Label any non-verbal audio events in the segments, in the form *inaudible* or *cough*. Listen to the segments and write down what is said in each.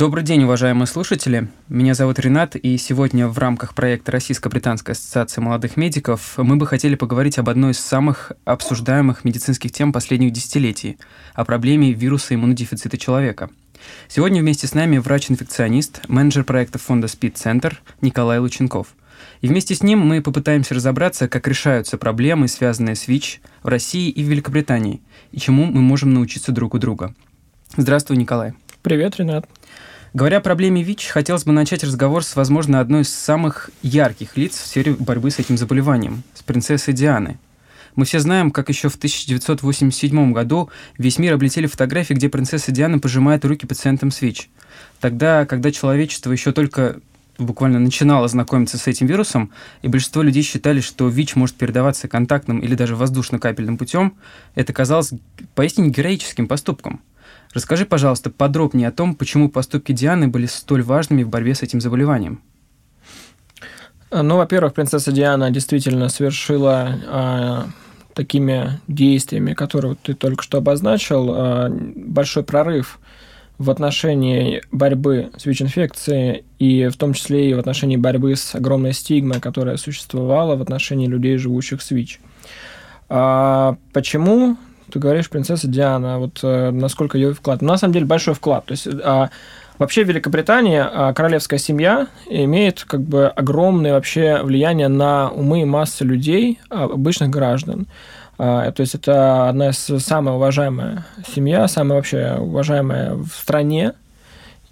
Добрый день, уважаемые слушатели. Меня зовут Ренат, и сегодня в рамках проекта Российско-британской ассоциации молодых медиков мы бы хотели поговорить об одной из самых обсуждаемых медицинских тем последних десятилетий – о проблеме вируса иммунодефицита человека. Сегодня вместе с нами врач-инфекционист, менеджер проекта фонда Center Николай Лученков. И вместе с ним мы попытаемся разобраться, как решаются проблемы, связанные с ВИЧ в России и в Великобритании, и чему мы можем научиться друг у друга. Здравствуй, Николай. Привет, Ренат. Говоря о проблеме ВИЧ, хотелось бы начать разговор с, возможно, одной из самых ярких лиц в сфере борьбы с этим заболеванием, с принцессой Дианы. Мы все знаем, как еще в 1987 году весь мир облетели фотографии, где принцесса Диана пожимает руки пациентам с ВИЧ. Тогда, когда человечество еще только буквально начинало знакомиться с этим вирусом, и большинство людей считали, что ВИЧ может передаваться контактным или даже воздушно-капельным путем, это казалось поистине героическим поступком. Расскажи, пожалуйста, подробнее о том, почему поступки Дианы были столь важными в борьбе с этим заболеванием. Ну, во-первых, принцесса Диана действительно совершила а, такими действиями, которые ты только что обозначил, а, большой прорыв в отношении борьбы с ВИЧ-инфекцией и в том числе и в отношении борьбы с огромной стигмой, которая существовала в отношении людей, живущих с ВИЧ. А почему ты говоришь принцесса Диана, вот э, насколько ее вклад? Ну, на самом деле большой вклад. То есть а, вообще в Великобритании а, королевская семья имеет как бы огромное вообще влияние на умы и массы людей, а, обычных граждан. А, то есть это одна из самых уважаемая семья, самая вообще уважаемая в стране.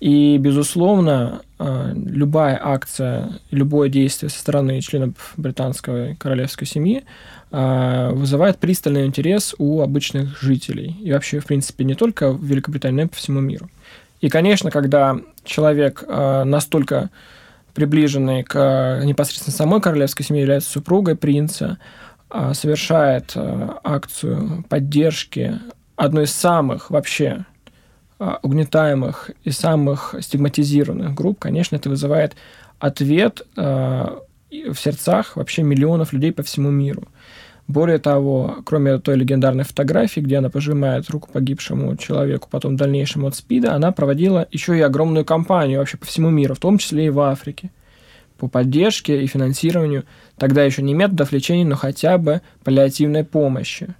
И, безусловно, а, любая акция, любое действие со стороны членов британской королевской семьи а, вызывает пристальный интерес у обычных жителей. И вообще, в принципе, не только в Великобритании, но и по всему миру. И, конечно, когда человек а, настолько приближенный к непосредственно самой королевской семье, является супругой принца, совершает акцию поддержки одной из самых вообще а, угнетаемых и самых стигматизированных групп, конечно, это вызывает ответ а, в сердцах вообще миллионов людей по всему миру. Более того, кроме той легендарной фотографии, где она пожимает руку погибшему человеку, потом дальнейшему от СПИДа, она проводила еще и огромную кампанию вообще по всему миру, в том числе и в Африке, по поддержке и финансированию тогда еще не методов лечения, но хотя бы паллиативной помощи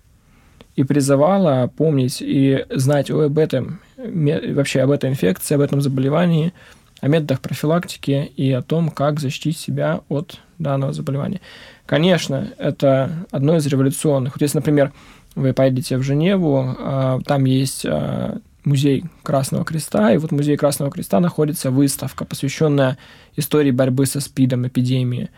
и призывала помнить и знать об этом, вообще об этой инфекции, об этом заболевании, о методах профилактики и о том, как защитить себя от данного заболевания. Конечно, это одно из революционных. Вот если, например, вы поедете в Женеву, а, там есть а, музей Красного Креста, и вот в музее Красного Креста находится выставка, посвященная истории борьбы со СПИДом, эпидемии.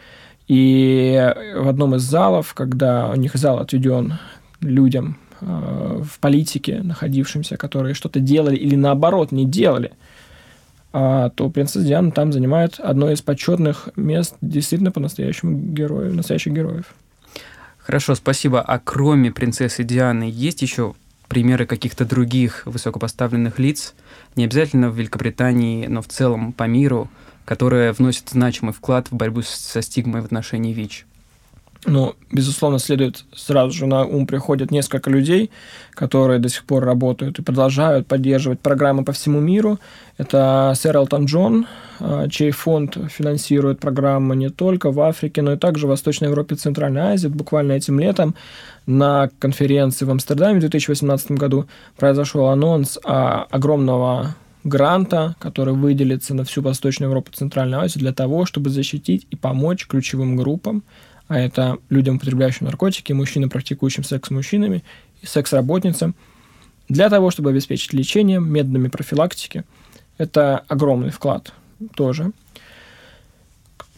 И в одном из залов, когда у них зал отведен людям Э, в политике находившимся, которые что-то делали или наоборот не делали, а, то принцесса Диана там занимает одно из почетных мест действительно по-настоящему героев, настоящих героев. Хорошо, спасибо. А кроме принцессы Дианы, есть еще примеры каких-то других высокопоставленных лиц, не обязательно в Великобритании, но в целом по миру, которые вносят значимый вклад в борьбу со стигмой в отношении ВИЧ? Ну, безусловно, следует сразу же на ум приходят несколько людей, которые до сих пор работают и продолжают поддерживать программы по всему миру. Это сэр Элтон Джон, а, чей фонд финансирует программы не только в Африке, но и также в Восточной Европе и Центральной Азии. Буквально этим летом на конференции в Амстердаме в 2018 году произошел анонс огромного гранта, который выделится на всю Восточную Европу и Центральную Азию для того, чтобы защитить и помочь ключевым группам а это людям, употребляющим наркотики, мужчинам, практикующим секс с мужчинами и секс-работницам, для того, чтобы обеспечить лечение методами профилактики. Это огромный вклад тоже.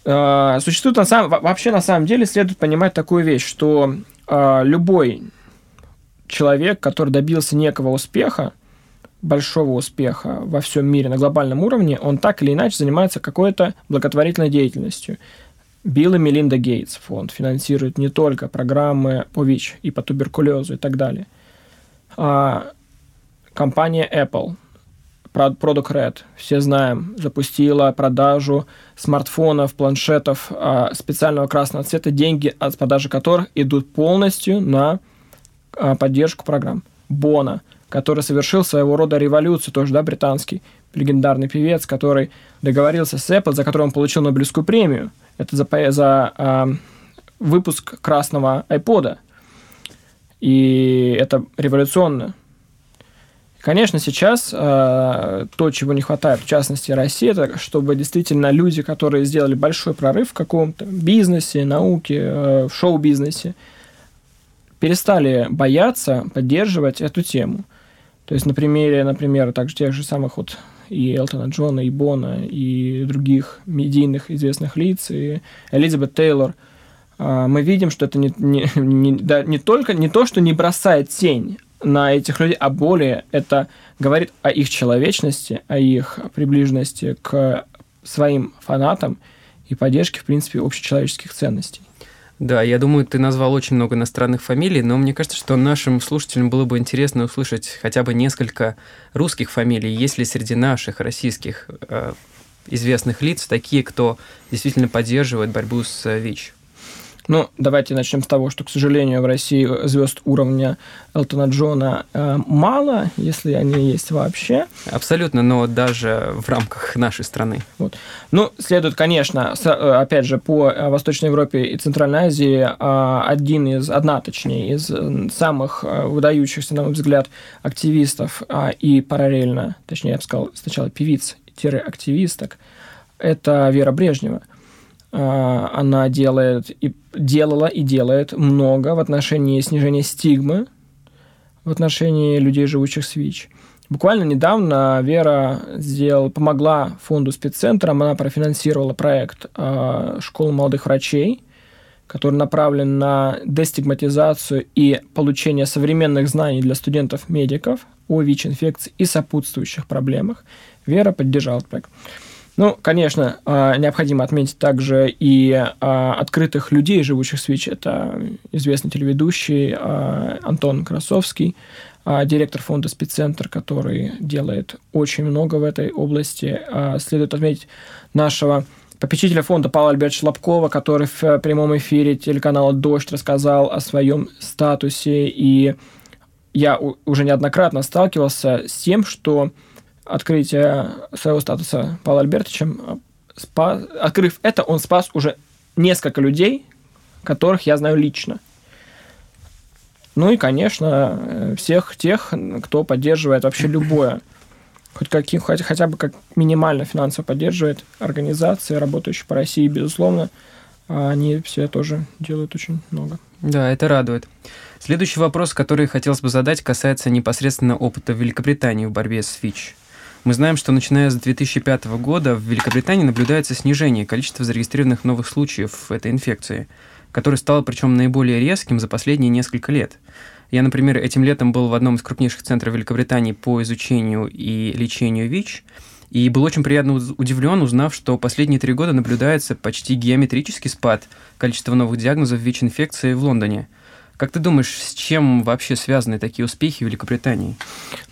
А, существует на самом, вообще на самом деле следует понимать такую вещь, что а, любой человек, который добился некого успеха, большого успеха во всем мире на глобальном уровне, он так или иначе занимается какой-то благотворительной деятельностью. Билл и Мелинда Гейтс фонд финансирует не только программы по ВИЧ и по туберкулезу и так далее. А компания Apple, Product Red, все знаем, запустила продажу смартфонов, планшетов а, специального красного цвета, деньги от продажи которых идут полностью на а, поддержку программ. Бона, который совершил своего рода революцию, тоже, да, британский, легендарный певец, который договорился с Apple, за который он получил Нобелевскую премию. Это за, за а, выпуск красного iPod. И это революционно. Конечно, сейчас э, то, чего не хватает, в частности, России, это чтобы действительно люди, которые сделали большой прорыв в каком-то бизнесе, науке, э, в шоу-бизнесе, перестали бояться поддерживать эту тему. То есть на примере, например, также тех же самых вот и Элтона Джона, и Бона, и других медийных известных лиц, и Элизабет Тейлор, э, мы видим, что это не, не, не, да, не только не то, что не бросает тень, на этих людей, а более это говорит о их человечности, о их приближенности к своим фанатам и поддержке, в принципе, общечеловеческих ценностей. Да, я думаю, ты назвал очень много иностранных фамилий, но мне кажется, что нашим слушателям было бы интересно услышать хотя бы несколько русских фамилий. Есть ли среди наших российских э, известных лиц такие, кто действительно поддерживает борьбу с ВИЧ? Ну, давайте начнем с того, что, к сожалению, в России звезд уровня Элтона Джона э, мало, если они есть вообще. Абсолютно, но даже в рамках нашей страны. Вот. Ну, следует, конечно, с, э, опять же, по э, Восточной Европе и Центральной Азии э, один из, одна, точнее, из э, самых выдающихся, на мой взгляд, активистов э, и параллельно, точнее, я бы сказал, сначала певиц-активисток, это Вера Брежнева – она делает и делала и делает много в отношении снижения стигмы в отношении людей, живущих с ВИЧ. Буквально недавно Вера сделал, помогла фонду спеццентрам, она профинансировала проект э, школы молодых врачей, который направлен на дестигматизацию и получение современных знаний для студентов-медиков о ВИЧ-инфекции и сопутствующих проблемах. Вера поддержала проект. Ну, конечно, а, необходимо отметить также и а, открытых людей, живущих с ВИЧ. Это известный телеведущий а, Антон Красовский, директор фонда «Спеццентр», который делает очень много в этой области. Следует отметить нашего попечителя фонда Павла Альбертовича Лобкова, который в прямом эфире телеканала «Дождь» рассказал о своем статусе. И я уже неоднократно сталкивался с тем, что открытие своего статуса Павла Альбертовичем, спас, открыв это, он спас уже несколько людей, которых я знаю лично. Ну и, конечно, э, всех тех, кто поддерживает вообще любое, *coughs* хоть, каким, хоть хотя бы как минимально финансово поддерживает организации, работающие по России, безусловно, они все тоже делают очень много. Да, это радует. Следующий вопрос, который хотелось бы задать, касается непосредственно опыта Великобритании в борьбе с ВИЧ. Мы знаем, что начиная с 2005 года в Великобритании наблюдается снижение количества зарегистрированных новых случаев этой инфекции, которое стало причем наиболее резким за последние несколько лет. Я, например, этим летом был в одном из крупнейших центров Великобритании по изучению и лечению ВИЧ, и был очень приятно удивлен, узнав, что последние три года наблюдается почти геометрический спад количества новых диагнозов ВИЧ-инфекции в Лондоне – как ты думаешь, с чем вообще связаны такие успехи Великобритании?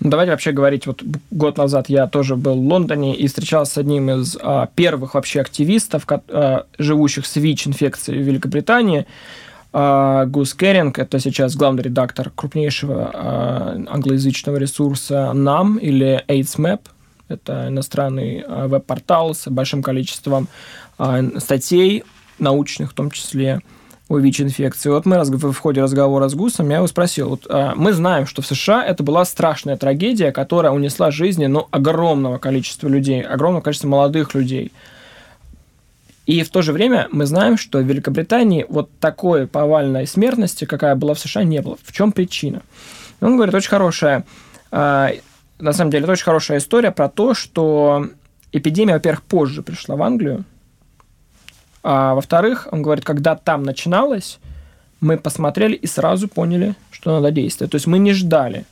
Ну, давайте вообще говорить, вот год назад я тоже был в Лондоне и встречался с одним из а, первых вообще активистов, а, живущих с ВИЧ-инфекцией в Великобритании. А, Гус Керринг, это сейчас главный редактор крупнейшего а, англоязычного ресурса NAM или AIDSMAP, это иностранный а, веб-портал с большим количеством а, статей, научных в том числе, о ВИЧ-инфекции. Вот мы в ходе разговора с Гусом, я его спросил, вот, а, мы знаем, что в США это была страшная трагедия, которая унесла жизни ну, огромного количества людей, огромного количества молодых людей. И в то же время мы знаем, что в Великобритании вот такой повальной смертности, какая была в США, не было. В чем причина? Он говорит, очень хорошая, а, на самом деле, это очень хорошая история про то, что эпидемия, во-первых, позже пришла в Англию, а во-вторых, он говорит, когда там начиналось, мы посмотрели и сразу поняли, что надо действовать. То есть мы не ждали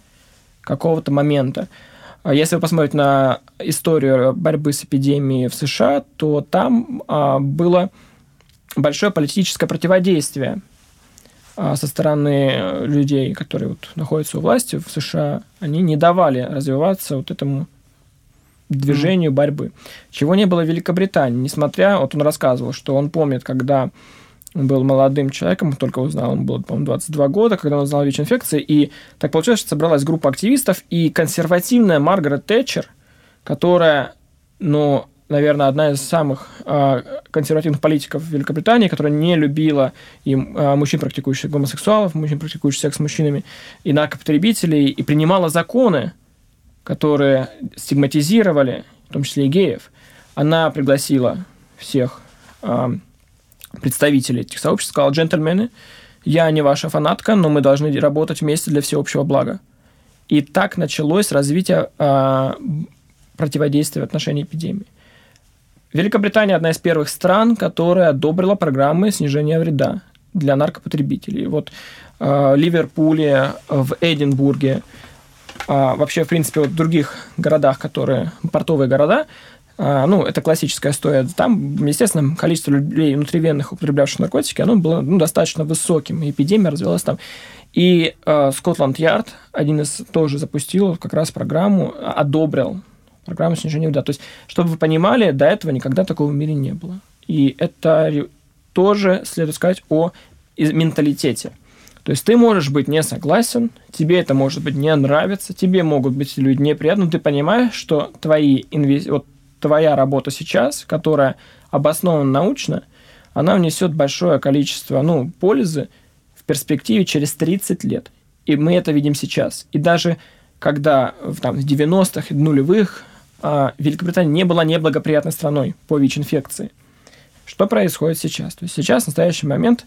какого-то момента. А если вы посмотрите на историю борьбы с эпидемией в США, то там а, было большое политическое противодействие а, со стороны людей, которые вот находятся у власти в США. Они не давали развиваться вот этому движению борьбы. Чего не было в Великобритании, несмотря, вот он рассказывал, что он помнит, когда он был молодым человеком, только узнал, он был, по-моему, 22 года, когда он узнал ВИЧ-инфекции, и так получилось, что собралась группа активистов, и консервативная Маргарет Тэтчер, которая, ну, наверное, одна из самых э, консервативных политиков Великобритании, которая не любила и э, мужчин, практикующих гомосексуалов, мужчин, практикующих секс с мужчинами, и наркопотребителей, и принимала законы, которые стигматизировали, в том числе и геев. Она пригласила всех э, представителей этих сообществ, сказала, джентльмены, я не ваша фанатка, но мы должны работать вместе для всеобщего блага. И так началось развитие э, противодействия в отношении эпидемии. Великобритания одна из первых стран, которая одобрила программы снижения вреда для наркопотребителей. Вот э, Ливерпуле, в Эдинбурге, э, вообще, в принципе, вот в других городах, которые портовые города, э, ну, это классическая история. Там, естественно, количество людей внутривенных, употреблявших наркотики, оно было ну, достаточно высоким, эпидемия развилась там. И Скотланд-Ярд, один из тоже запустил как раз программу, одобрил программа снижения вреда. То есть, чтобы вы понимали, до этого никогда такого в мире не было. И это тоже следует сказать о менталитете. То есть ты можешь быть не согласен, тебе это может быть не нравится, тебе могут быть люди неприятны, но ты понимаешь, что твои инвес... вот твоя работа сейчас, которая обоснована научно, она внесет большое количество ну, пользы в перспективе через 30 лет. И мы это видим сейчас. И даже когда в, там, в 90-х и нулевых а, Великобритания не была неблагоприятной страной по ВИЧ-инфекции. Что происходит сейчас? То есть сейчас, в настоящий момент,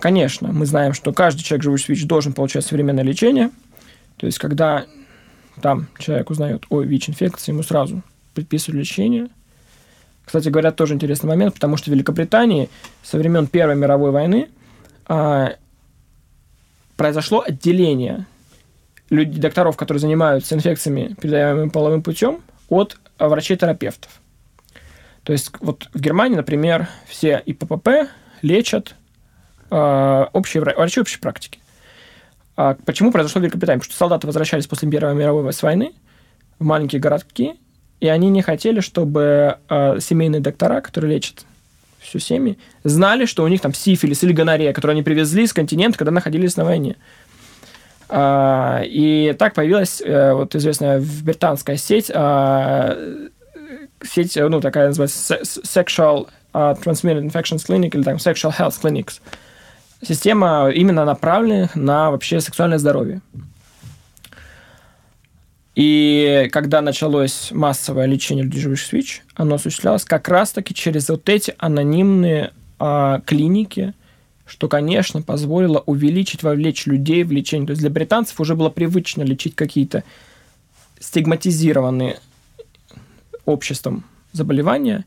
конечно, мы знаем, что каждый человек, живущий с ВИЧ, должен получать современное лечение. То есть когда там человек узнает о ВИЧ-инфекции, ему сразу предписывают лечение. Кстати говоря, тоже интересный момент, потому что в Великобритании со времен Первой мировой войны а, произошло отделение людей, докторов, которые занимаются инфекциями, передаваемыми половым путем, от врачей-терапевтов. То есть вот в Германии, например, все ИППП лечат общие, врачи общей практики. А почему произошло в Великобритании? Потому что солдаты возвращались после Первой мировой войны в маленькие городки, и они не хотели, чтобы э, семейные доктора, которые лечат всю семьи, знали, что у них там сифилис или гонорея, которые они привезли с континента, когда находились на войне. А, и так появилась э, вот известная британская сеть, а, сеть, ну, такая называется Sexual а, Transmitted Infections Clinic или там Sexual Health Clinics. Система именно направленных на вообще сексуальное здоровье. И когда началось массовое лечение людей, живущих с ВИЧ, оно осуществлялось как раз-таки через вот эти анонимные а, клиники, что, конечно, позволило увеличить, вовлечь людей в лечение. То есть для британцев уже было привычно лечить какие-то стигматизированные обществом заболевания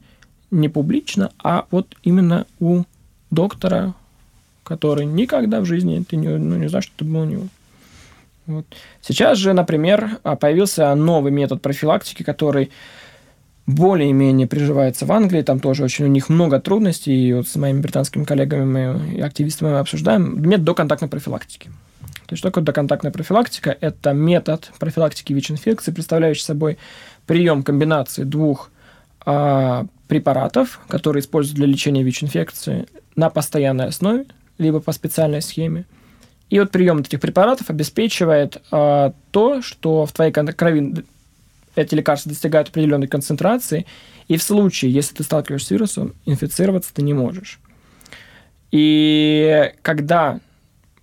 не публично, а вот именно у доктора, который никогда в жизни ты не, ну, не знаешь, что это было у него. Вот. Сейчас же, например, появился новый метод профилактики, который более-менее приживается в Англии, там тоже очень у них много трудностей, и вот с моими британскими коллегами мы и активистами мы обсуждаем, метод доконтактной профилактики. То есть что такое доконтактная профилактика? Это метод профилактики ВИЧ-инфекции, представляющий собой прием комбинации двух а, препаратов, которые используют для лечения ВИЧ-инфекции на постоянной основе, либо по специальной схеме. И вот прием этих препаратов обеспечивает а, то, что в твоей крови эти лекарства достигают определенной концентрации, и в случае, если ты сталкиваешься с вирусом, инфицироваться ты не можешь. И когда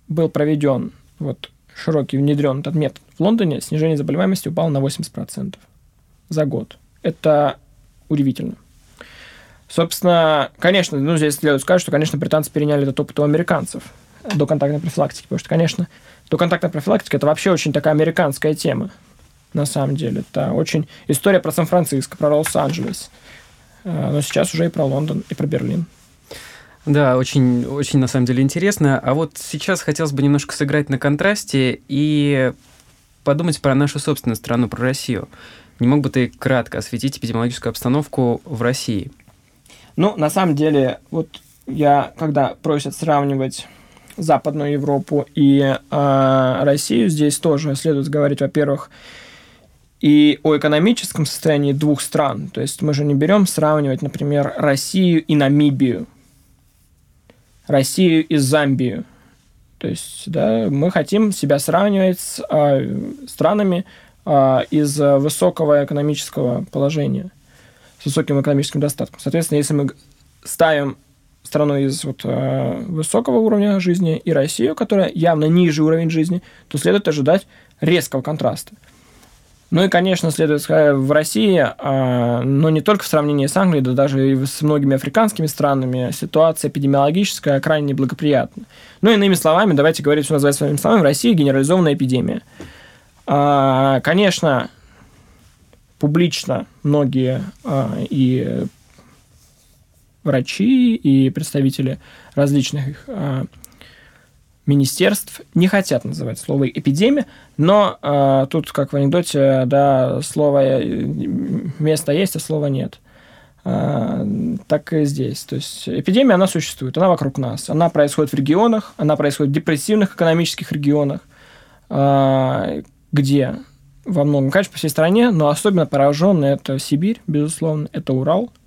был проведен вот широкий внедрен этот метод в Лондоне, снижение заболеваемости упало на 80% за год. Это удивительно. Собственно, конечно, ну, здесь следует сказать, что, конечно, британцы переняли этот опыт у американцев до контактной профилактики, потому что, конечно, доконтактная профилактика – это вообще очень такая американская тема на самом деле. Это очень история про Сан-Франциско, про Лос-Анджелес. Э, но сейчас уже и про Лондон, и про Берлин. Да, очень, очень на самом деле интересно. А вот сейчас хотелось бы немножко сыграть на контрасте и подумать про нашу собственную страну, про Россию. Не мог бы ты кратко осветить эпидемиологическую обстановку в России? Ну, на самом деле, вот я, когда просят сравнивать Западную Европу и э, Россию, здесь тоже следует говорить, во-первых, и о экономическом состоянии двух стран. То есть мы же не берем сравнивать, например, Россию и Намибию, Россию и Замбию. То есть да, мы хотим себя сравнивать с э, странами а, из высокого экономического положения, с высоким экономическим достатком. Соответственно, если мы ставим страну из вот, э, высокого уровня жизни и Россию, которая явно ниже уровень жизни, то следует ожидать резкого контраста. Ну и, конечно, следует сказать, в России, э, но не только в сравнении с Англией, да даже и с многими африканскими странами, ситуация эпидемиологическая крайне неблагоприятна. Ну, иными словами, давайте говорить, что называется своими словами, в России генерализованная эпидемия. Э, конечно, публично многие э, и врачи и представители различных э, министерств не хотят называть слово эпидемия, но э, тут, как в анекдоте, да, слово место есть, а слова нет. Э, так и здесь. То есть эпидемия, она существует, она вокруг нас. Она происходит в регионах, она происходит в депрессивных экономических регионах, э, где во многом, конечно, по всей стране, но особенно пораженный это Сибирь, безусловно, это Урал –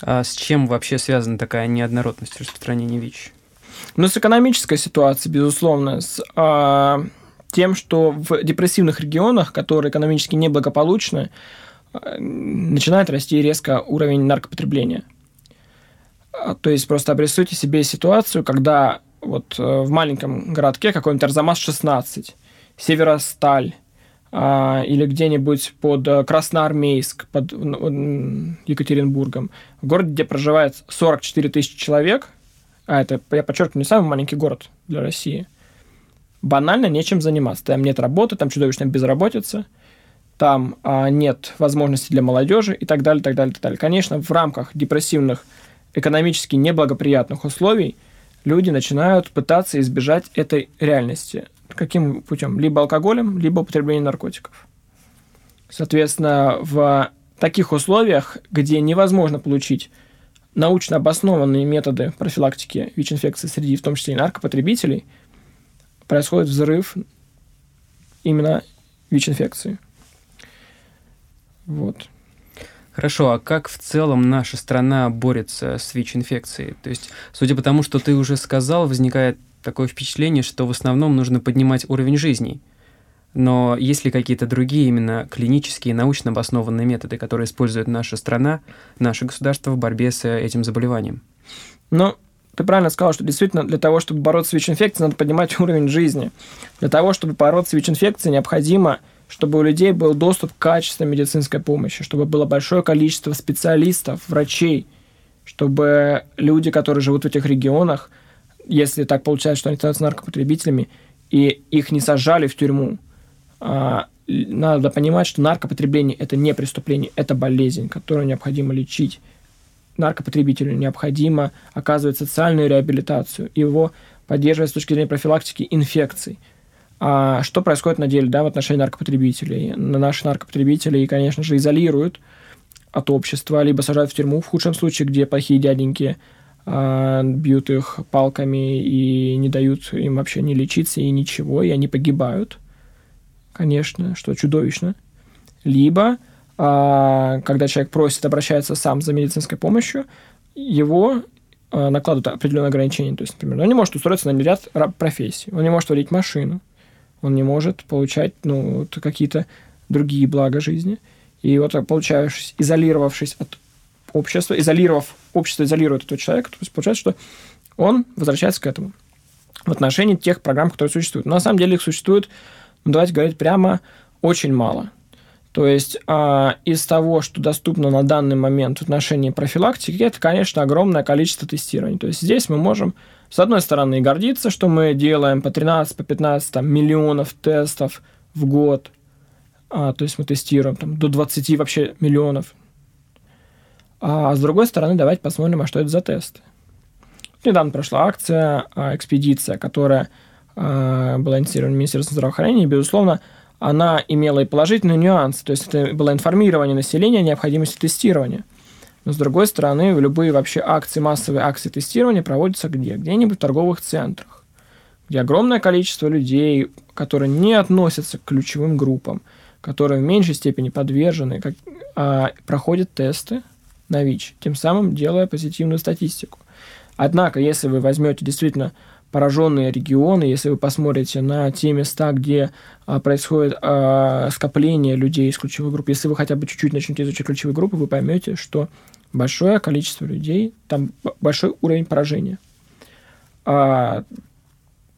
а с чем вообще связана такая неоднородность распространения ВИЧ? Ну, с экономической ситуацией, безусловно, с а, тем, что в депрессивных регионах, которые экономически неблагополучны, а, начинает расти резко уровень наркопотребления. А, то есть просто обрисуйте себе ситуацию, когда вот э, в маленьком городке какой-нибудь Арзамас-16, Северосталь, а, или где-нибудь под э, Красноармейск, под Екатеринбургом, в городе, где проживает 44 тысячи человек, а это, я подчеркиваю, не самый маленький город для России, банально нечем заниматься. Там нет работы, там чудовищная безработица, там а, нет возможностей для молодежи и так далее, так далее, так далее. Конечно, в рамках депрессивных, экономически неблагоприятных условий люди начинают пытаться избежать этой реальности. Каким путем? Либо алкоголем, либо употреблением наркотиков. Соответственно, в таких условиях, где невозможно получить научно обоснованные методы профилактики ВИЧ-инфекции среди, в том числе и наркопотребителей, происходит взрыв именно ВИЧ-инфекции. Вот. Хорошо, а как в целом наша страна борется с ВИЧ-инфекцией? То есть, судя по тому, что ты уже сказал, возникает такое впечатление, что в основном нужно поднимать уровень жизни. Но есть ли какие-то другие именно клинические, научно обоснованные методы, которые использует наша страна, наше государство в борьбе с этим заболеванием? Ну, ты правильно сказал, что действительно для того, чтобы бороться с ВИЧ-инфекцией, надо поднимать *laughs* уровень жизни. Для того, чтобы бороться с ВИЧ-инфекцией, необходимо, чтобы у людей был доступ к качественной медицинской помощи, чтобы было большое количество специалистов, врачей, чтобы люди, которые живут в этих регионах, если так получается, что они становятся наркопотребителями, и их не сажали в тюрьму, а, надо понимать, что наркопотребление – это не преступление, это болезнь, которую необходимо лечить. Наркопотребителю необходимо оказывать социальную реабилитацию, его поддерживать с точки зрения профилактики инфекций. А что происходит на деле да, в отношении наркопотребителей? Наши наркопотребители, конечно же, изолируют от общества, либо сажают в тюрьму в худшем случае, где плохие дяденьки – бьют их палками и не дают им вообще не лечиться и ничего, и они погибают, конечно, что чудовищно. Либо, а, когда человек просит, обращается сам за медицинской помощью, его а, накладывают определенные ограничения. То есть, например, он не может устроиться на ряд профессий, он не может водить машину, он не может получать ну, какие-то другие блага жизни. И вот получаешь, изолировавшись от общества, изолировав, общество изолирует этого человека, то есть получается, что он возвращается к этому в отношении тех программ, которые существуют. Но на самом деле их существует, ну, давайте говорить прямо, очень мало. То есть а, из того, что доступно на данный момент в отношении профилактики, это, конечно, огромное количество тестирований. То есть здесь мы можем, с одной стороны, гордиться, что мы делаем по 13, по 15 там, миллионов тестов в год. А, то есть мы тестируем там, до 20 вообще миллионов а с другой стороны, давайте посмотрим, а что это за тесты. Недавно прошла акция а, «Экспедиция», которая а, была инициирована Министерством здравоохранения, и, безусловно, она имела и положительные нюансы, то есть это было информирование населения о необходимости тестирования. Но, с другой стороны, любые вообще акции, массовые акции тестирования проводятся где? Где-нибудь в торговых центрах, где огромное количество людей, которые не относятся к ключевым группам, которые в меньшей степени подвержены, как, а, проходят тесты, на ВИЧ, тем самым делая позитивную статистику. Однако, если вы возьмете действительно пораженные регионы, если вы посмотрите на те места, где а, происходит а, скопление людей из ключевых групп, если вы хотя бы чуть-чуть начнете изучать ключевые группы, вы поймете, что большое количество людей, там большой уровень поражения. А,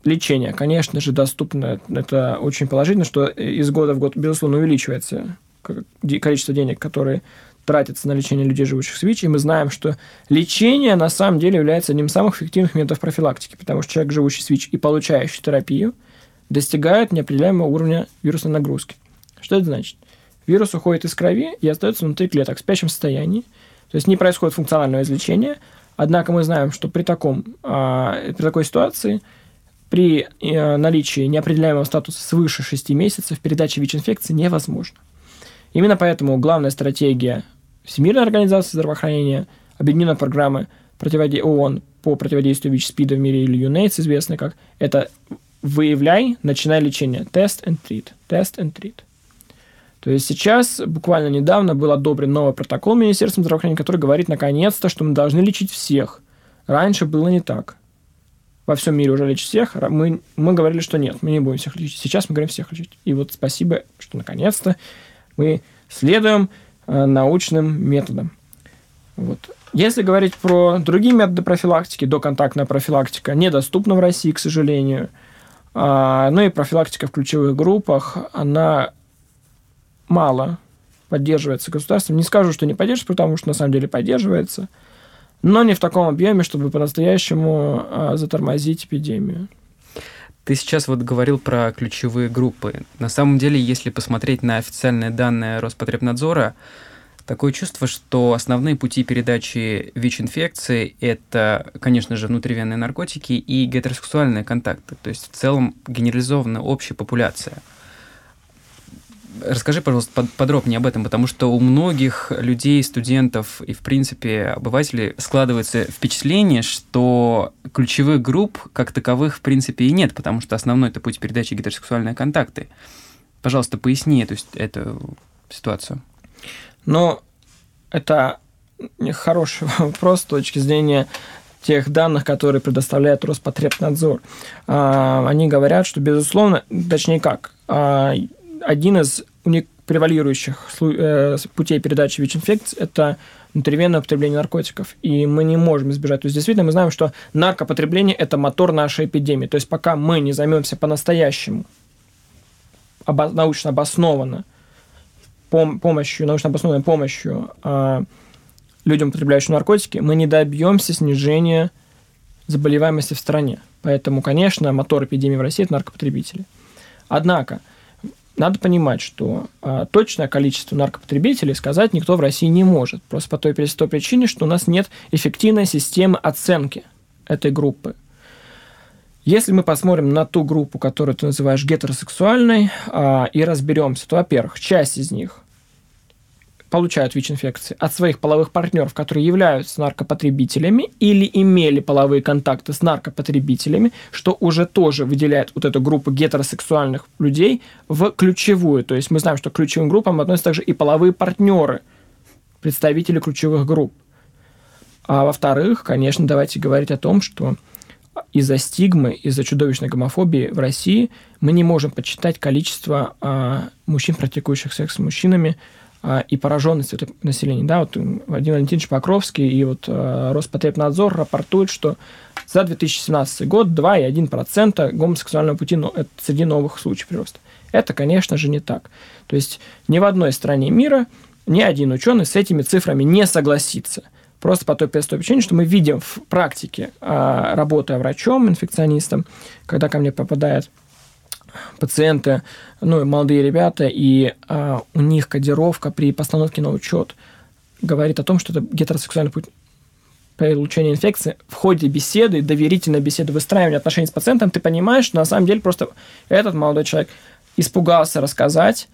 лечение, конечно же, доступно. Это очень положительно, что из года в год, безусловно, увеличивается количество денег, которые тратятся на лечение людей, живущих с ВИЧ, и мы знаем, что лечение на самом деле является одним из самых эффективных методов профилактики, потому что человек, живущий с ВИЧ и получающий терапию, достигает неопределяемого уровня вирусной нагрузки. Что это значит? Вирус уходит из крови и остается внутри клеток в спящем состоянии, то есть не происходит функционального излечения, однако мы знаем, что при, таком, а, при такой ситуации при э, наличии неопределяемого статуса свыше 6 месяцев передача ВИЧ-инфекции невозможна. Именно поэтому главная стратегия Всемирной организации здравоохранения, объединенной программы противоди... ООН по противодействию ВИЧ-СПИДа в мире или UNAIDS, известный как, это выявляй, начинай лечение. Test and treat. Test and treat. То есть сейчас, буквально недавно, был одобрен новый протокол Министерства здравоохранения, который говорит, наконец-то, что мы должны лечить всех. Раньше было не так. Во всем мире уже лечат всех. Мы, мы говорили, что нет, мы не будем всех лечить. Сейчас мы говорим всех лечить. И вот спасибо, что наконец-то мы следуем э, научным методам. Вот. Если говорить про другие методы профилактики, доконтактная профилактика недоступна в России, к сожалению. А, ну и профилактика в ключевых группах, она мало поддерживается государством. Не скажу, что не поддерживается, потому что на самом деле поддерживается, но не в таком объеме, чтобы по-настоящему а, затормозить эпидемию. Ты сейчас вот говорил про ключевые группы. На самом деле, если посмотреть на официальные данные Роспотребнадзора, такое чувство, что основные пути передачи ВИЧ-инфекции – это, конечно же, внутривенные наркотики и гетеросексуальные контакты. То есть в целом генерализованная общая популяция – Расскажи, пожалуйста, подробнее об этом, потому что у многих людей, студентов и, в принципе, обывателей складывается впечатление, что ключевых групп как таковых, в принципе, и нет, потому что основной это путь передачи гетеросексуальные контакты. Пожалуйста, поясни эту, эту ситуацию. Ну, это хороший вопрос с точки зрения тех данных, которые предоставляет Роспотребнадзор. А, они говорят, что, безусловно, точнее как, а, один из превалирующих э, путей передачи ВИЧ-инфекции – это внутривенное употребление наркотиков. И мы не можем избежать. То есть, действительно, мы знаем, что наркопотребление – это мотор нашей эпидемии. То есть, пока мы не займемся по-настоящему обо- научно обоснованно пом- помощью, научно обоснованной помощью э, людям, употребляющим наркотики, мы не добьемся снижения заболеваемости в стране. Поэтому, конечно, мотор эпидемии в России – это наркопотребители. Однако – надо понимать, что а, точное количество наркопотребителей сказать никто в России не может. Просто по той простой причине, что у нас нет эффективной системы оценки этой группы. Если мы посмотрим на ту группу, которую ты называешь гетеросексуальной, а, и разберемся, то, во-первых, часть из них получают ВИЧ-инфекции от своих половых партнеров, которые являются наркопотребителями или имели половые контакты с наркопотребителями, что уже тоже выделяет вот эту группу гетеросексуальных людей в ключевую. То есть мы знаем, что к ключевым группам относятся также и половые партнеры, представители ключевых групп. А во-вторых, конечно, давайте говорить о том, что из-за стигмы, из-за чудовищной гомофобии в России мы не можем подсчитать количество а, мужчин, практикующих секс с мужчинами, и пораженность это населения. Да, вот Владимир Валентинович Покровский и вот э, Роспотребнадзор рапортуют, что за 2017 год 2,1% гомосексуального пути но это среди новых случаев прироста. Это, конечно же, не так. То есть ни в одной стране мира ни один ученый с этими цифрами не согласится. Просто по той простой причине, что мы видим в практике, а, работая врачом, инфекционистом, когда ко мне попадает пациенты, ну, молодые ребята, и а, у них кодировка при постановке на учет говорит о том, что это гетеросексуальный путь получения инфекции, в ходе беседы, доверительной беседы, выстраивания отношений с пациентом, ты понимаешь, что на самом деле просто этот молодой человек испугался рассказать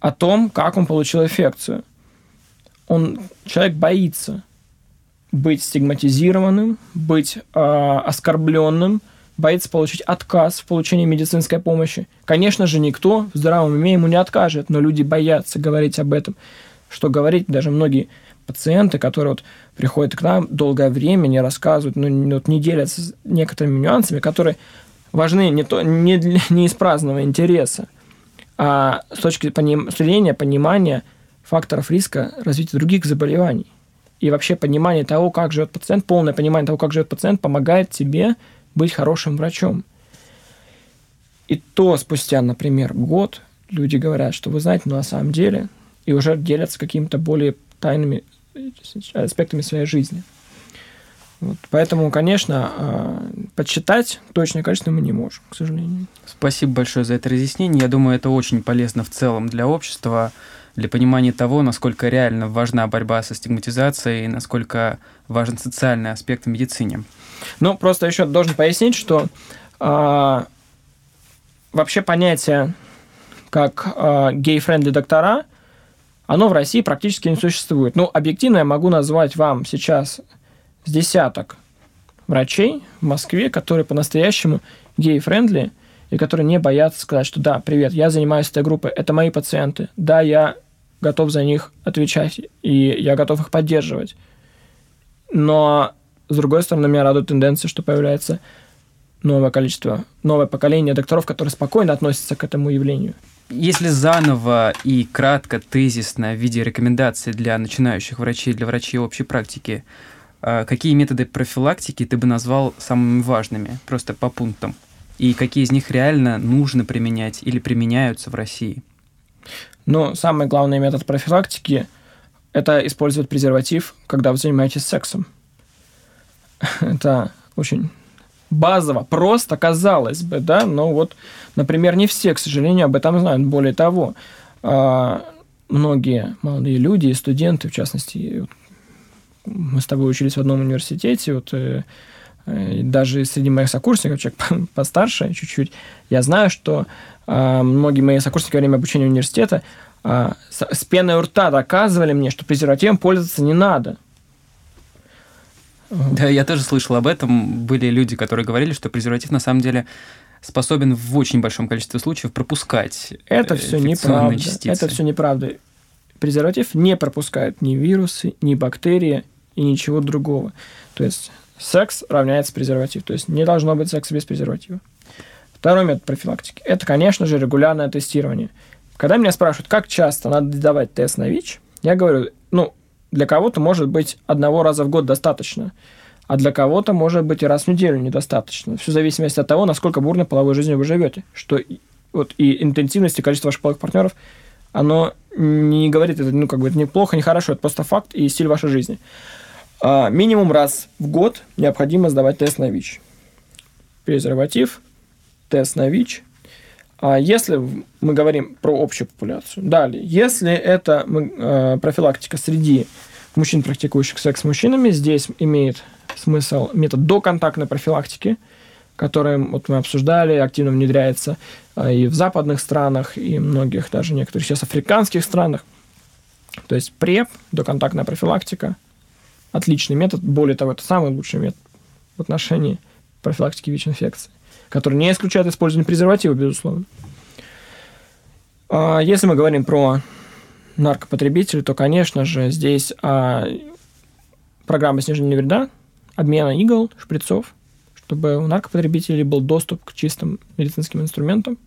о том, как он получил инфекцию. Он, человек боится быть стигматизированным, быть э, оскорбленным, боится получить отказ в получении медицинской помощи. Конечно же, никто в здравом уме ему не откажет, но люди боятся говорить об этом. Что говорить, даже многие пациенты, которые вот приходят к нам долгое время, не рассказывают, ну, вот не делятся некоторыми нюансами, которые важны не, то, не, для, не из праздного интереса, а с точки зрения понимания факторов риска развития других заболеваний. И вообще понимание того, как живет пациент, полное понимание того, как живет пациент, помогает тебе быть хорошим врачом. И то спустя, например, год люди говорят, что вы знаете, ну, на самом деле, и уже делятся какими-то более тайными аспектами своей жизни. Вот. Поэтому, конечно, а, подсчитать точное количество мы не можем, к сожалению. Спасибо большое за это разъяснение. Я думаю, это очень полезно в целом для общества, для понимания того, насколько реально важна борьба со стигматизацией, насколько важен социальный аспект в медицине. Ну, просто еще должен пояснить, что э, вообще понятие как э, gay-friendly доктора, оно в России практически не существует. Ну, объективно я могу назвать вам сейчас с десяток врачей в Москве, которые по-настоящему gay-friendly и которые не боятся сказать, что да, привет, я занимаюсь этой группой, это мои пациенты, да, я готов за них отвечать, и я готов их поддерживать. Но, с другой стороны, меня радует тенденция, что появляется новое количество, новое поколение докторов, которые спокойно относятся к этому явлению. Если заново и кратко, тезисно, в виде рекомендаций для начинающих врачей, для врачей общей практики, а, какие методы профилактики ты бы назвал самыми важными, просто по пунктам? И какие из них реально нужно применять или применяются в России? Ну, самый главный метод профилактики – это использовать презерватив, когда вы занимаетесь сексом. *laughs* Это очень базово, просто казалось бы, да, но вот, например, не все, к сожалению, об этом знают. Более того, а, многие молодые люди, студенты, в частности, мы с тобой учились в одном университете, вот э, э, даже среди моих сокурсников, человек *laughs* постарше чуть-чуть, я знаю, что а, многие мои сокурсники во время обучения университета а, с пеной у рта доказывали мне, что презервативом пользоваться не надо – да, я тоже слышал об этом. Были люди, которые говорили, что презерватив на самом деле способен в очень большом количестве случаев пропускать Это все неправда. Частицы. Это все неправда. Презерватив не пропускает ни вирусы, ни бактерии и ничего другого. То есть секс равняется презерватив. То есть не должно быть секса без презерватива. Второй метод профилактики – это, конечно же, регулярное тестирование. Когда меня спрашивают, как часто надо давать тест на ВИЧ, я говорю, ну, для кого-то, может быть, одного раза в год достаточно, а для кого-то, может быть, и раз в неделю недостаточно. Все в зависимости от того, насколько бурной половой жизнью вы живете. Что вот и интенсивность, и количество ваших половых партнеров, оно не говорит, это, ну, как бы, это неплохо, не хорошо, это просто факт и стиль вашей жизни. А, минимум раз в год необходимо сдавать тест на ВИЧ. Презерватив, тест на ВИЧ, а если мы говорим про общую популяцию, далее, если это э, профилактика среди мужчин, практикующих секс с мужчинами, здесь имеет смысл метод доконтактной профилактики, который вот мы обсуждали, активно внедряется э, и в западных странах, и многих даже некоторых сейчас африканских странах. То есть ПРЕП, доконтактная профилактика, отличный метод, более того, это самый лучший метод в отношении профилактики ВИЧ-инфекции который не исключает использование презерватива, безусловно. А если мы говорим про наркопотребителей, то, конечно же, здесь а, программа снижения вреда, обмена игл, шприцов, чтобы у наркопотребителей был доступ к чистым медицинским инструментам.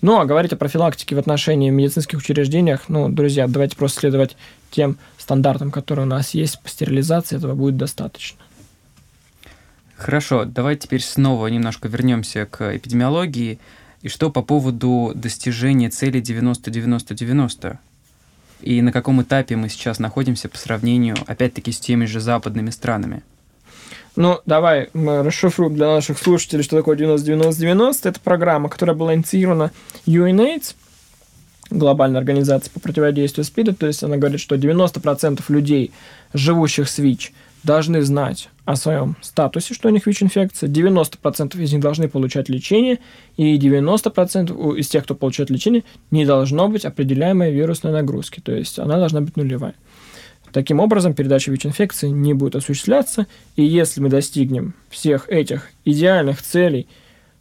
Ну, а говорить о профилактике в отношении медицинских учреждениях, ну, друзья, давайте просто следовать тем стандартам, которые у нас есть по стерилизации, этого будет достаточно. Хорошо, давай теперь снова немножко вернемся к эпидемиологии. И что по поводу достижения цели 90-90-90? И на каком этапе мы сейчас находимся по сравнению, опять-таки, с теми же западными странами? Ну, давай мы расшифруем для наших слушателей, что такое 90-90-90. Это программа, которая была инициирована UNAIDS, глобальной организацией по противодействию СПИДа. То есть она говорит, что 90% людей, живущих с ВИЧ, должны знать о своем статусе, что у них ВИЧ-инфекция, 90% из них должны получать лечение, и 90% из тех, кто получает лечение, не должно быть определяемой вирусной нагрузки, то есть она должна быть нулевая. Таким образом, передача ВИЧ-инфекции не будет осуществляться, и если мы достигнем всех этих идеальных целей,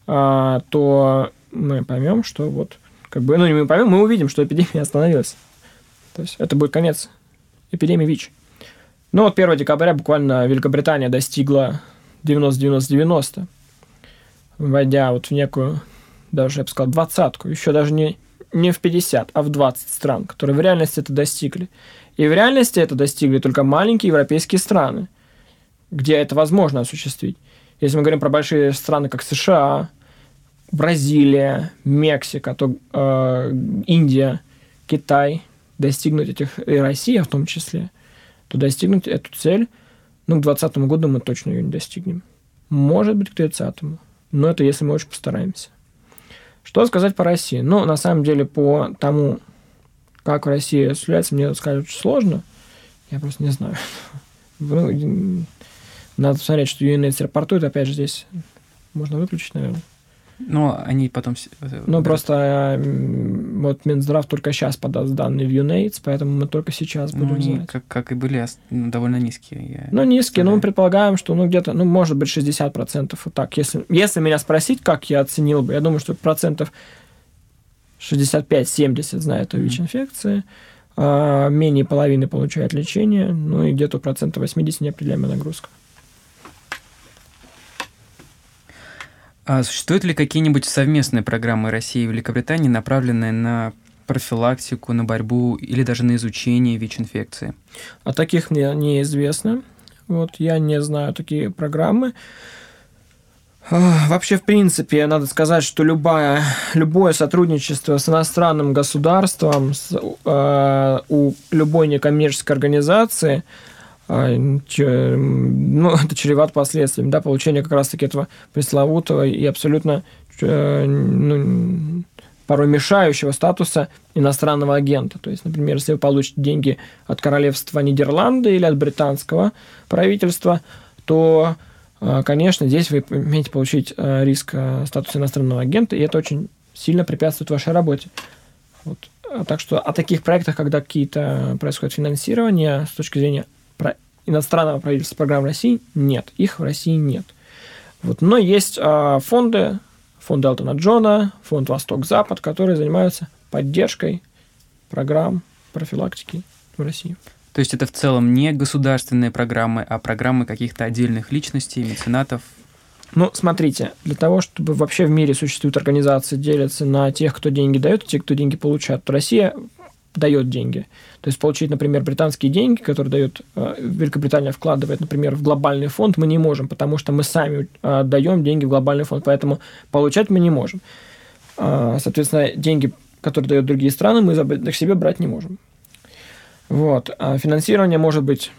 а, то мы поймем, что вот, как бы, ну не мы поймем, мы увидим, что эпидемия остановилась. То есть это будет конец эпидемии ВИЧ. Ну вот 1 декабря буквально Великобритания достигла 90-90-90, войдя вот в некую, даже я бы сказал, двадцатку, еще даже не, не в 50, а в 20 стран, которые в реальности это достигли. И в реальности это достигли только маленькие европейские страны, где это возможно осуществить. Если мы говорим про большие страны, как США, Бразилия, Мексика, то э, Индия, Китай, достигнуть этих, и Россия в том числе, то достигнуть эту цель, ну, к 2020 году мы точно ее не достигнем. Может быть, к 30 но это если мы очень постараемся. Что сказать по России? Ну, на самом деле, по тому, как в России осуществляется, мне сказать очень сложно. Я просто не знаю. *laughs* Ну, надо посмотреть, что UNH рапортует. Опять же, здесь можно выключить, наверное. Но они потом... Ну, просто вот Минздрав только сейчас подаст данные в UNAIDS, поэтому мы только сейчас будем ну, они, знать. Как, как и были, ну, довольно низкие. Ну, низкие, но мы предполагаем, что, ну, где-то, ну, может быть, 60%. Вот так, если, если меня спросить, как я оценил бы, я думаю, что процентов 65-70 знают о ВИЧ-инфекции, а менее половины получают лечение, ну, и где-то процентов 80 неопределяемая нагрузка. А существуют ли какие-нибудь совместные программы России и Великобритании, направленные на профилактику, на борьбу или даже на изучение ВИЧ-инфекции? О таких мне неизвестно. Вот я не знаю такие программы. Вообще, в принципе, надо сказать, что любое, любое сотрудничество с иностранным государством, с, э, у любой некоммерческой организации – а, ну, *laughs* это чревато последствиями, да, получение как раз-таки этого пресловутого и абсолютно э, ну, порой мешающего статуса иностранного агента. То есть, например, если вы получите деньги от королевства Нидерланды или от британского правительства, то, э, конечно, здесь вы имеете получить э, риск статуса иностранного агента, и это очень сильно препятствует вашей работе. Вот. Так что о таких проектах, когда какие-то происходит финансирование с точки зрения иностранного правительства программ России нет. Их в России нет. Вот. Но есть э, фонды, фонд Элтона Джона, фонд Восток-Запад, которые занимаются поддержкой программ профилактики в России. То есть это в целом не государственные программы, а программы каких-то отдельных личностей, меценатов? Ну, смотрите, для того, чтобы вообще в мире существуют организации, делятся на тех, кто деньги дает, и тех, кто деньги получает, Россия дает деньги. То есть получить, например, британские деньги, которые дает э, Великобритания вкладывает, например, в глобальный фонд, мы не можем, потому что мы сами э, даем деньги в глобальный фонд, поэтому получать мы не можем. Э, соответственно, деньги, которые дают другие страны, мы к себе брать не можем. Вот. А финансирование может быть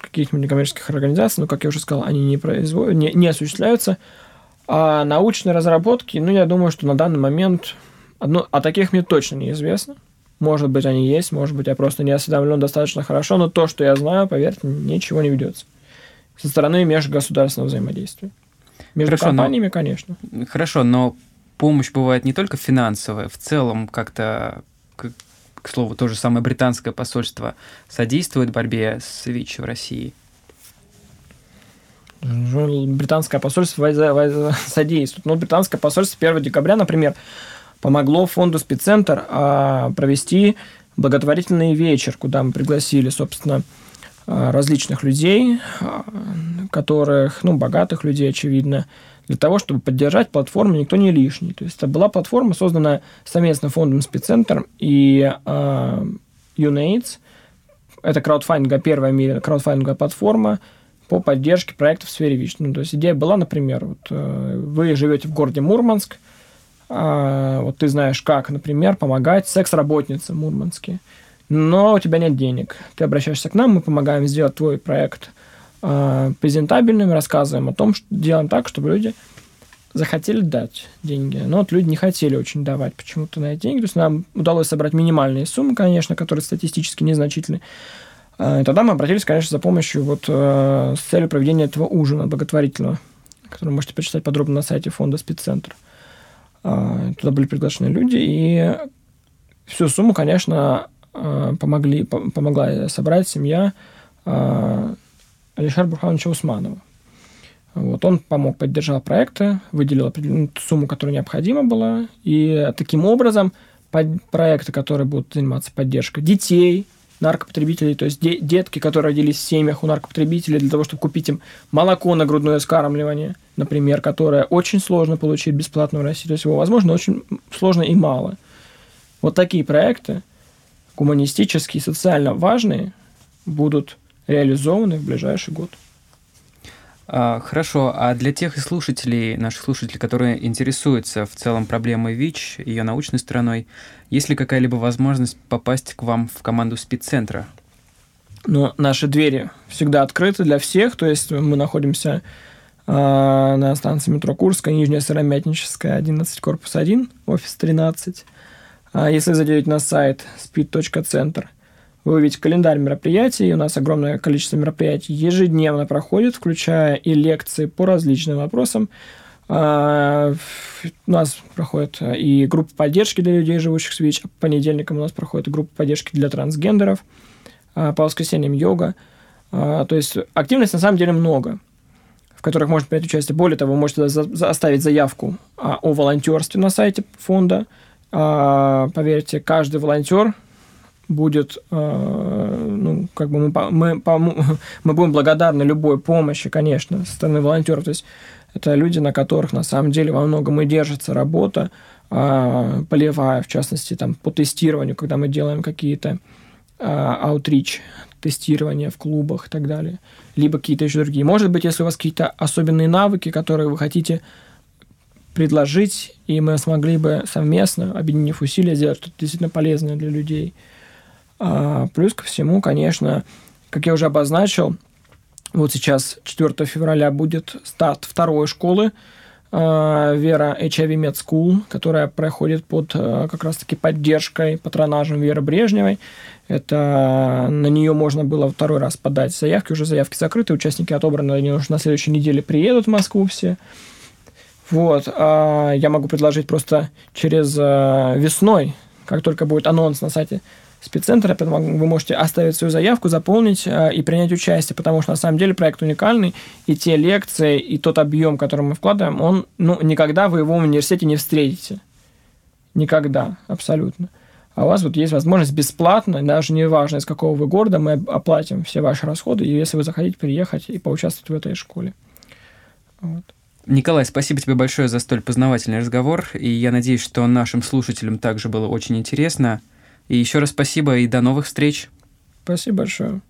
каких-нибудь некоммерческих организаций, но, как я уже сказал, они не, производят, не, не осуществляются. А научные разработки, ну, я думаю, что на данный момент одно, о таких мне точно неизвестно. Может быть, они есть, может быть, я просто не осведомлен достаточно хорошо, но то, что я знаю, поверьте, ничего не ведется. Со стороны межгосударственного взаимодействия. Между хорошо, компаниями, но... конечно. Хорошо, но помощь бывает не только финансовая, в целом как-то, к, к слову, то же самое британское посольство содействует борьбе с ВИЧ в России? Британское посольство *laughs* содействует. Но британское посольство 1 декабря, например, помогло фонду «Спеццентр» а, провести благотворительный вечер, куда мы пригласили, собственно, а, различных людей, а, которых, ну, богатых людей, очевидно, для того, чтобы поддержать платформу «Никто не лишний». То есть это была платформа, созданная совместно фондом «Спеццентр» и э. Это краудфандинга, первая в мире краудфандинговая платформа по поддержке проектов в сфере ВИЧ. Ну, то есть идея была, например, вот, э, вы живете в городе Мурманск, вот ты знаешь, как, например, помогать секс-работнице Мурманске, но у тебя нет денег. Ты обращаешься к нам, мы помогаем сделать твой проект а, презентабельным, рассказываем о том, что делаем так, чтобы люди захотели дать деньги. Но вот люди не хотели очень давать почему-то на эти деньги. То есть нам удалось собрать минимальные суммы, конечно, которые статистически незначительны. А, и тогда мы обратились, конечно, за помощью вот с целью проведения этого ужина благотворительного, который можете почитать подробно на сайте фонда «Спеццентр». А, туда были приглашены люди, и всю сумму, конечно, а, помогли, помогла собрать семья а, Алишера Бурхановича Усманова. Вот, он помог, поддержал проекты, выделил определенную сумму, которая необходима была, и таким образом под проекты, которые будут заниматься поддержкой детей, наркопотребителей, то есть де- детки, которые родились в семьях у наркопотребителей, для того, чтобы купить им молоко на грудное скармливание, например, которое очень сложно получить бесплатно в России. То есть его, возможно, очень сложно и мало. Вот такие проекты, гуманистические, социально важные, будут реализованы в ближайший год. А, хорошо, а для тех слушателей, наших слушателей, которые интересуются в целом проблемой ВИЧ, ее научной стороной, есть ли какая-либо возможность попасть к вам в команду спеццентра? Ну, наши двери всегда открыты для всех, то есть мы находимся э, на станции метро Курская, Нижняя Сыромятническая, 11, корпус 1, офис 13. А если зайдете на сайт speed.центр, вы увидите календарь мероприятий. У нас огромное количество мероприятий ежедневно проходит, включая и лекции по различным вопросам. А, у нас проходит и группа поддержки для людей, живущих с ВИЧ. По понедельникам у нас проходит группа поддержки для трансгендеров. А, по воскресеньям йога. А, то есть активности на самом деле много в которых можно принять участие. Более того, вы можете оставить заявку о волонтерстве на сайте фонда. Поверьте, каждый волонтер будет, э, ну, как бы мы, мы, *laughs* мы будем благодарны любой помощи, конечно, со стороны волонтеров. То есть это люди, на которых на самом деле во многом и держится работа э, полевая, в частности, там, по тестированию, когда мы делаем какие-то аутрич, тестирования в клубах и так далее, либо какие-то еще другие. Может быть, если у вас какие-то особенные навыки, которые вы хотите предложить, и мы смогли бы совместно, объединив усилия, сделать что-то действительно полезное для людей – а, плюс ко всему, конечно, как я уже обозначил, вот сейчас 4 февраля будет старт второй школы а, Вера HIV Med School, которая проходит под а, как раз-таки поддержкой, патронажем Веры Брежневой. Это на нее можно было второй раз подать заявки, уже заявки закрыты, участники отобраны, они уже на следующей неделе приедут в Москву все. Вот, я могу предложить просто через весной, как только будет анонс на сайте спеццентра, поэтому вы можете оставить свою заявку, заполнить э, и принять участие, потому что на самом деле проект уникальный, и те лекции, и тот объем, который мы вкладываем, он, ну, никогда вы его в университете не встретите. Никогда, абсолютно. А у вас вот есть возможность бесплатно, даже не важно, из какого вы города, мы оплатим все ваши расходы, и если вы захотите приехать и поучаствовать в этой школе. Вот. Николай, спасибо тебе большое за столь познавательный разговор, и я надеюсь, что нашим слушателям также было очень интересно. И еще раз спасибо и до новых встреч. Спасибо большое.